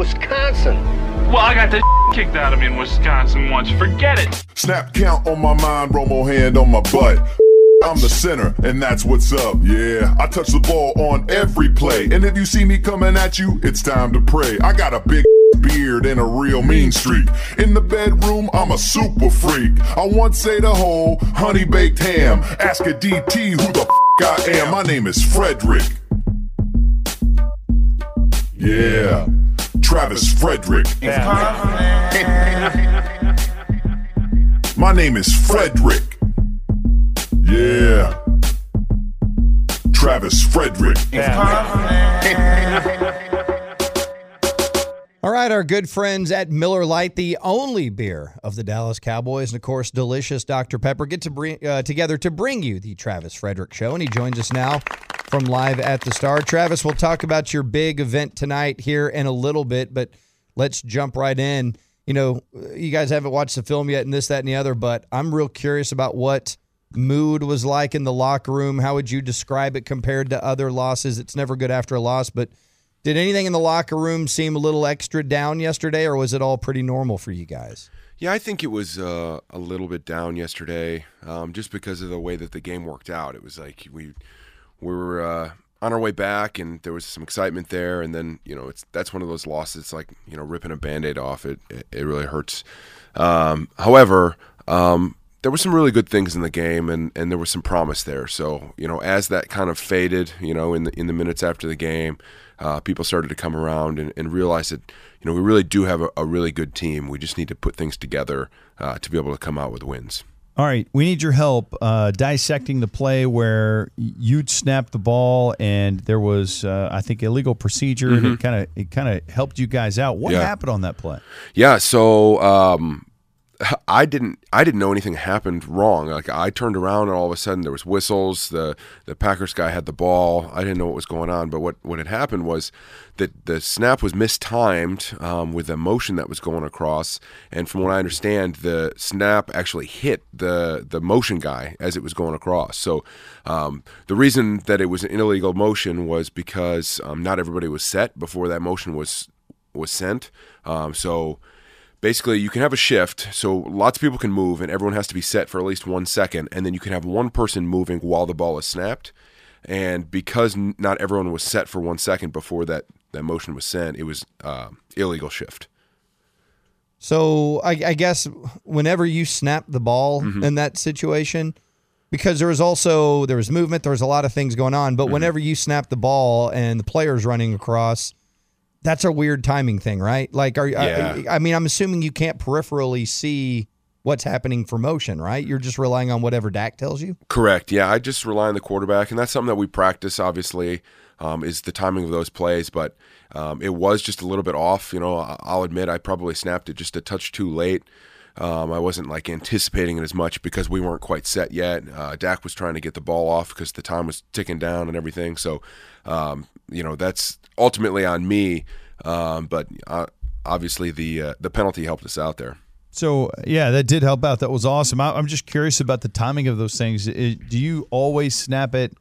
Going into Wisconsin. Well, I got the kicked out of me in Wisconsin once. Forget it. Snap count on my mind, Romo hand on my butt. I'm the center, and that's what's up. Yeah, I touch the ball on every play. And if you see me coming at you, it's time to pray. I got a big beard and a real mean streak. In the bedroom, I'm a super freak. I once say the whole honey baked ham. Ask a DT who the f I am. My name is Frederick. Yeah, Travis Frederick. My name is Frederick. Yeah. Travis Frederick. All right, our good friends at Miller Lite, the only beer of the Dallas Cowboys, and of course, delicious Dr. Pepper, get to bring uh, together to bring you the Travis Frederick Show, and he joins us now from live at the Star. Travis, we'll talk about your big event tonight here in a little bit, but let's jump right in. You know, you guys haven't watched the film yet, and this, that, and the other, but I'm real curious about what mood was like in the locker room. How would you describe it compared to other losses? It's never good after a loss, but did anything in the locker room seem a little extra down yesterday, or was it all pretty normal for you guys? Yeah, I think it was uh, a little bit down yesterday, um, just because of the way that the game worked out. It was like we we were uh, on our way back, and there was some excitement there, and then you know it's that's one of those losses. It's like you know ripping a band-aid off. It it, it really hurts. Um, however, um, there were some really good things in the game, and, and there was some promise there. So you know, as that kind of faded, you know, in the in the minutes after the game, uh, people started to come around and, and realize that you know we really do have a, a, really good team. We just need to put things together uh, to be able to come out with wins. All right, we need your help uh, dissecting the play where you'd snapped the ball and there was, uh, I think, illegal procedure. Mm-hmm. It kind of it kind of helped you guys out. What yeah. happened on that play? Yeah, so um, I didn't I didn't know anything happened wrong. Like I turned around and all of a sudden there was whistles. The the Packers guy had the ball. I didn't know what was going on. But what what had happened was that the snap was mistimed um, with the motion that was going across. And from what I understand, the snap actually hit the the motion guy as it was going across. So um, the reason that it was an illegal motion was because um, not everybody was set before that motion was was sent. Um, so basically you can have a shift so lots of people can move and everyone has to be set for at least one second and then you can have one person moving while the ball is snapped and because not everyone was set for one second before that, that motion was sent it was uh, illegal shift so I, I, guess whenever you snap the ball mm-hmm. in that situation because there was also there was movement there was a lot of things going on but mm-hmm. whenever you snap the ball and the player's running across that's a weird timing thing, right? Like, are yeah. I, I mean, I'm assuming you can't peripherally see what's happening for motion, right? You're just relying on whatever Dak tells you. Correct. Yeah, I just rely on the quarterback, and that's something that we practice. Obviously, um, is the timing of those plays, but um, it was just a little bit off. You know, I'll admit I probably snapped it just a touch too late. Um, I wasn't like anticipating it as much because we weren't quite set yet. Uh, Dak was trying to get the ball off because the time was ticking down and everything. So, um, you know, that's ultimately on me. Um, but uh, obviously, the uh, the penalty helped us out there. So yeah, that did help out. That was awesome. I, am just curious about the timing of those things. It, do you always snap it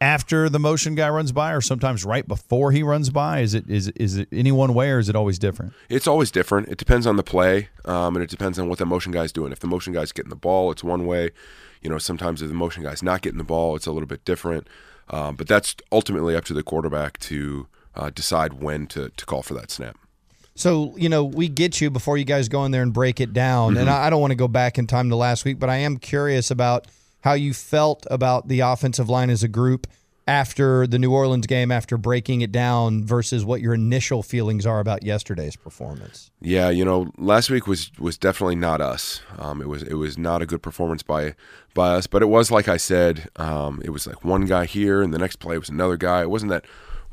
after the motion guy runs by, or sometimes right before he runs by? Is it is is it any one way, or is it always different? It's always different. It depends on the play, um, and it depends on what the motion guy's doing. If the motion guy's getting the ball, it's one way. You know, sometimes if the motion guy's not getting the ball, it's a little bit different. Um, but that's ultimately up to the quarterback to uh, decide when to, to call for that snap. So, you know, we get you before you guys go in there and break it down. Mm-hmm. And I, I don't want to go back in time to last week, but I am curious about how you felt about the offensive line as a group after the New Orleans game, after breaking it down, versus what your initial feelings are about yesterday's performance. Yeah, you know, last week was was definitely not us. Um, it was it was not a good performance by by us, but it was like I said, um, it was like one guy here, and the next play was another guy. It wasn't that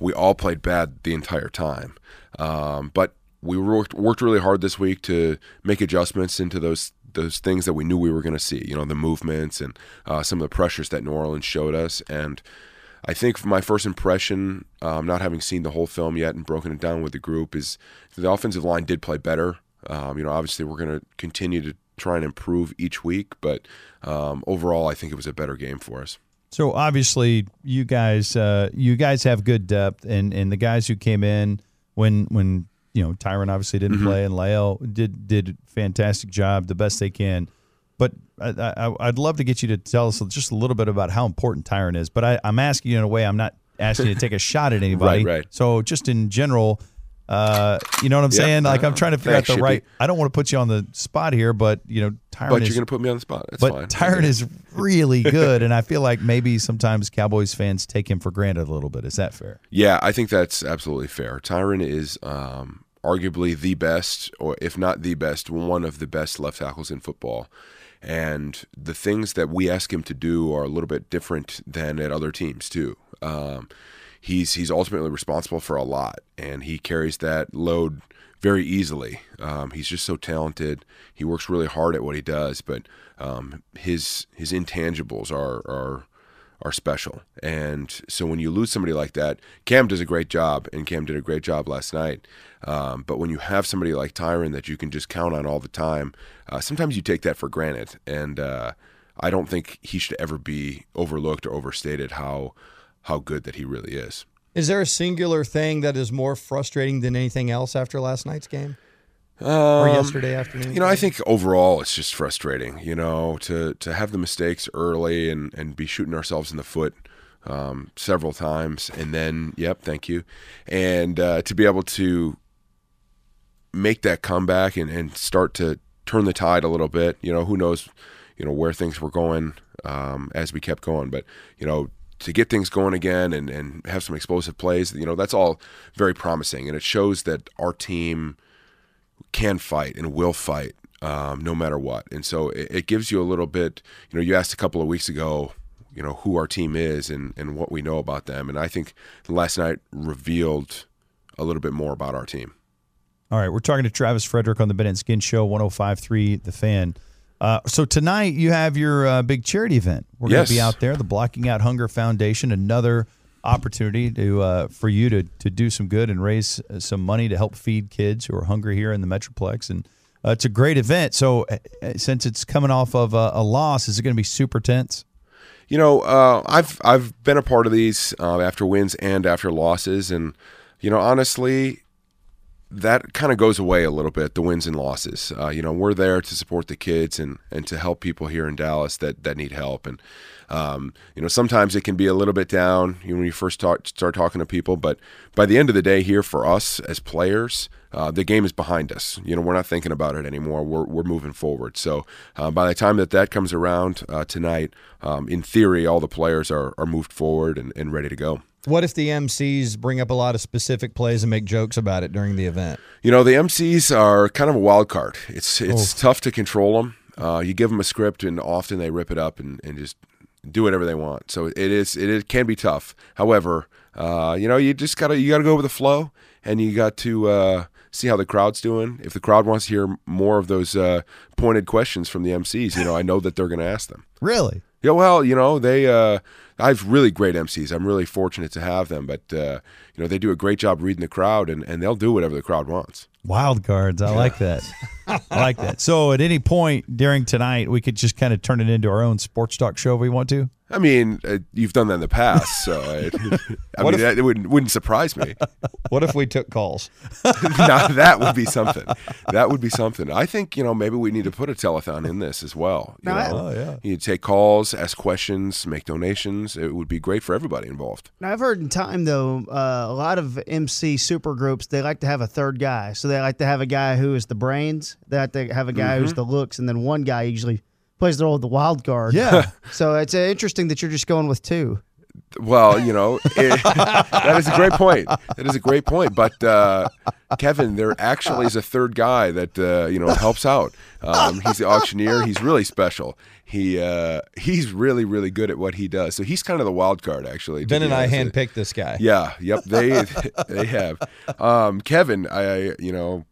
we all played bad the entire time. Um, but we worked worked really hard this week to make adjustments into those those things that we knew we were going to see. You know, the movements and uh, some of the pressures that New Orleans showed us. And I think my first impression, um, not having seen the whole film yet and broken it down with the group, is the offensive line did play better. Um, you know, obviously we're going to continue to try and improve each week, but um, overall, I think it was a better game for us. So obviously, you guys, uh, you guys have good depth, and and the guys who came in when when you know Tyron obviously didn't Mm-hmm. play, and La'el did did a fantastic job, the best they can. But I, I, I'd love to get you to tell us just a little bit about how important Tyron is. But I, I'm asking you in a way I'm not asking you to take a shot at anybody. Right, right. So just in general, uh, you know what I'm Yeah, saying? Like I'm trying to figure out the right. I don't want to put you on the spot here, but you know Tyron But is you're going to put me on the spot. That's but fine. Tyron is really good, and I feel like maybe sometimes Cowboys fans take him for granted a little bit. Is that fair? Yeah, I think that's absolutely fair. Tyron is um, arguably the best, or if not the best, one of the best left tackles in football. And the things that we ask him to do are a little bit different than at other teams too. Um, he's he's ultimately responsible for a lot, and he carries that load very easily. Um, he's just so talented. He works really hard at what he does, but um, his his intangibles are are are special. And so when you lose somebody like that, Cam does a great job, and Cam did a great job last night. Um, but when you have somebody like Tyron that you can just count on all the time, uh, sometimes you take that for granted. And uh, I don't think he should ever be overlooked or overstated how how good that he really is. Is there a singular thing that is more frustrating than anything else after last night's game or Um, yesterday afternoon? You know, I think overall it's just frustrating. You know, to to have the mistakes early and and be shooting ourselves in the foot um, several times, and then yep, thank you, and uh, to be able to make that comeback and and start to turn the tide a little bit. You know, who knows, you know where things were going um, as we kept going, but you know. To get things going again and, and have some explosive plays, you know, that's all very promising. And it shows that our team can fight and will fight um, no matter what. And so it, it gives you a little bit, you know, you asked a couple of weeks ago, you know, who our team is and, and what we know about them. And I think last night revealed a little bit more about our team. All right, we're talking to Travis Frederick on the Ben and Skin Show, 105.3 The Fan. Uh, so tonight you have your uh, big charity event. We're going to be out there, the Blocking Out Hunger Foundation, another opportunity to uh, for you to to do some good and raise uh, some money to help feed kids who are hungry here in the Metroplex. And uh, it's a great event. So since it's coming off of a, a loss, is it going to be super tense? You know, uh, I've I've been a part of these uh, after wins and after losses, and you know, honestly, that kind of goes away a little bit. The wins and losses. Uh, you know, we're there to support the kids and and to help people here in Dallas that that need help. And um, you know, sometimes it can be a little bit down you know, when you first talk, start talking to people, but by the end of the day, here for us as players. Uh, the game is behind us. You know, we're not thinking about it anymore. We're, we're moving forward. So uh, by the time that that comes around uh, tonight, um, in theory, all the players are, are moved forward and, and ready to go. What if the MCs bring up a lot of specific plays and make jokes about it during the event? You know, the MCs are kind of a wild card. It's it's tough to control them. Uh, you give them a script, and often they rip it up and, and just do whatever they want. So it is it, is, can be tough. However, uh, you know, you just gotta you gotta go with the flow, and you got to uh, see how the crowd's doing. If the crowd wants to hear more of those uh, pointed questions from the MCs, you know, I know that they're going to ask them. Really? Yeah, well, you know, they uh I have really great MCs. I'm really fortunate to have them, but uh, you know, they do a great job reading the crowd and, and they'll do whatever the crowd wants. Wild cards. I like that. I like that. So at any point during tonight, we could just kind of turn it into our own sports talk show if we want to. I mean, uh, you've done that in the past, so it, I mean, that it wouldn't, wouldn't surprise me. What if we took calls? now, that would be something. That would be something. I think you know maybe we need to put a telethon in this as well. You No, know, Oh, yeah. you take calls, ask questions, make donations. It would be great for everybody involved. Now, I've heard in time though, uh, a lot of MC super groups they like to have a third guy. So they like to have a guy who is the brains. They like to have a guy who's the looks, and then one guy usually plays the role of the wild card. Yeah. so it's uh, interesting that you're just going with two. Well, you know, it, that is a great point. That is a great point. But uh, Kevin, there actually is a third guy that uh, you know helps out. Um, he's the auctioneer. He's really special. He uh, he's really really good at what he does. So he's kind of the wild card, actually. Ben and I honest. handpicked this guy. Yeah. Yep. They they have. Um, Kevin, I you know.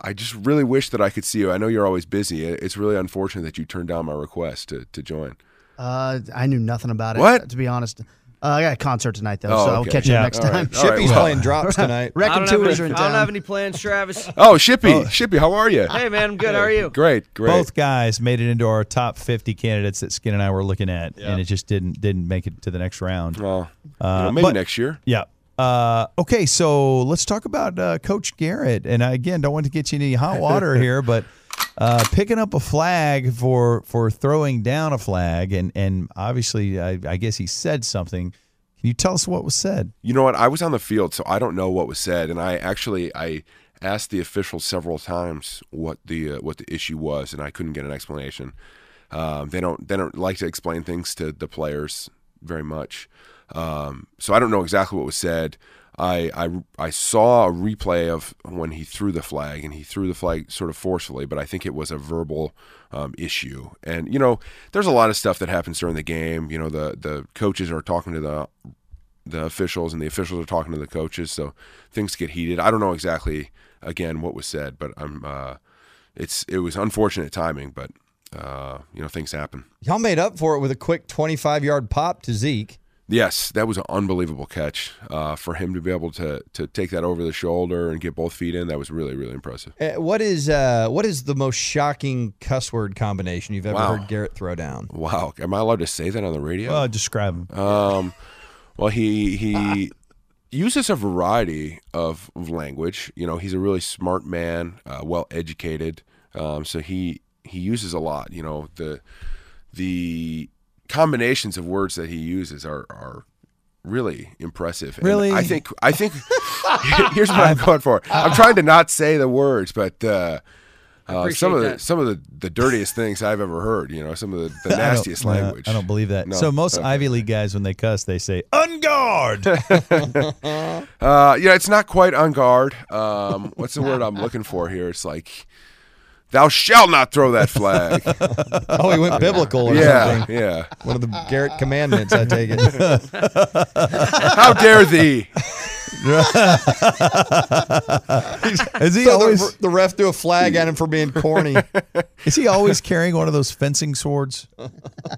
I just really wish that I could see you. I know you're always busy. It's really unfortunate that you turned down my request to, to join. Uh, I knew nothing about it. What? To be honest, uh, I got a concert tonight though, Oh, so I'll okay. catch you Yeah. next All time. right. All right. Shippy's well- playing drops tonight. Wrecking I don't, have any, are in I don't have any plans, Travis. Oh, Shippy, Shippy, how are you? Hey, man, I'm good. How are you? Great, great. Both guys made it into our top 50 candidates that Skin and I were looking at, and it just didn't didn't make it to the next round. Well, you Uh, know, maybe but- next year. Yeah. Uh, okay, so let's talk about uh, Coach Garrett. And I, again, don't want to get you any hot water here, but uh, picking up a flag for for throwing down a flag, and and obviously, I, I guess he said something. Can you tell us what was said? You know what? I was on the field, so I don't know what was said, and I actually I asked the officials several times what the uh, what the issue was, and I couldn't get an explanation. Um, they don't they don't like to explain things to the players very much, um, so I don't know exactly what was said. I, I I saw a replay of when he threw the flag, and he threw the flag sort of forcefully, but I think it was a verbal um, issue. And you know, there's a lot of stuff that happens during the game. You know, the the coaches are talking to the the officials and the officials are talking to the coaches so things get heated i don't know exactly again what was said but i'm uh it's it was unfortunate timing but uh you know things happen Y'all made up for it with a quick 25 yard pop to Zeke. Yes that was an unbelievable catch uh for him to be able to to take that over the shoulder and get both feet in that was really really impressive Uh, what is uh, what is the most shocking cuss word combination you've ever Wow. heard Garrett throw down? wow am i allowed to say that on the radio Well, describe him. Um, well, he he uses a variety of, of language. You know, he's a really smart man, uh, well educated. Um, so he he uses a lot. You know, the the combinations of words that he uses are are really impressive. And Really? I think I think here's what I'm going for. I'm trying to not say the words, but. Uh, uh, some of the some of the, the dirtiest things I've ever heard, you know, some of the, the I don't- nastiest no, language. I don't believe that. No. So most Okay. Ivy League guys, when they cuss, they say "en garde." Uh, yeah, it's not quite on guard. Um, what's the word I'm looking for here? It's like, thou shalt not throw that flag. Oh, he went biblical or yeah, something. yeah. One of the Garrett commandments, I take it. How dare thee? Is he So always the, the ref threw a flag at him for being corny. is he always carrying one of those fencing swords?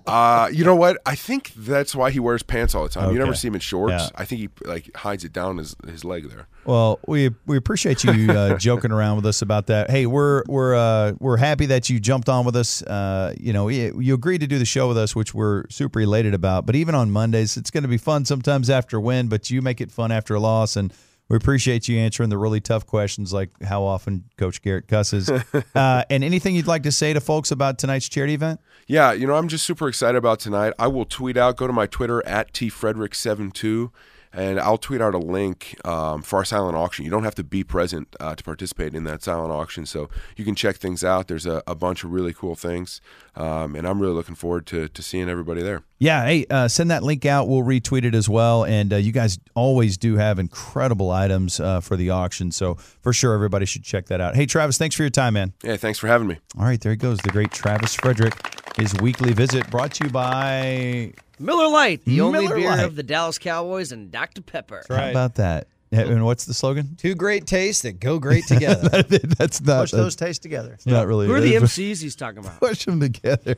Uh, you know what? I think that's why he wears pants all the time. You never see him in shorts. Yeah. I think he like hides it down his his leg there. Well, we we appreciate you uh, joking around with us about that. Hey, we're we're uh, we're happy that you jumped on with us. Uh, you know, you, you agreed to do the show with us, which we're super elated about. But even on Mondays, it's going to be fun sometimes after a win, but you make it fun after a loss, and we appreciate you answering the really tough questions like how often Coach Garrett cusses, uh, and anything you'd like to say to folks about tonight's charity event. Yeah, you know, I'm just super excited about tonight. I will tweet out, go to my Twitter at tfrederick72, and I'll tweet out a link um, for our silent auction. You don't have to be present uh, to participate in that silent auction, so you can check things out. There's a, a bunch of really cool things, um, and I'm really looking forward to, to seeing everybody there. Yeah, hey, uh, send that link out. We'll retweet it as well. And uh, you guys always do have incredible items uh, for the auction. So for sure, everybody should check that out. Hey, Travis, thanks for your time, man. Yeah, thanks for having me. All right, there he goes, the great Travis Frederick. His weekly visit brought to you by. Miller Lite, the only Miller beer Lite. of the Dallas Cowboys, and Dr. Pepper. How about that? Yeah, And what's the slogan? Two great tastes that go great together. that's not. Push those tastes together. that's not really. Who are the MCs he's talking about? Push them together.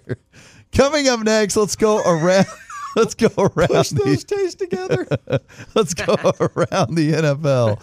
Coming up next, let's go around. Let's go around. Push the, those tastes together. let's go around the NFL.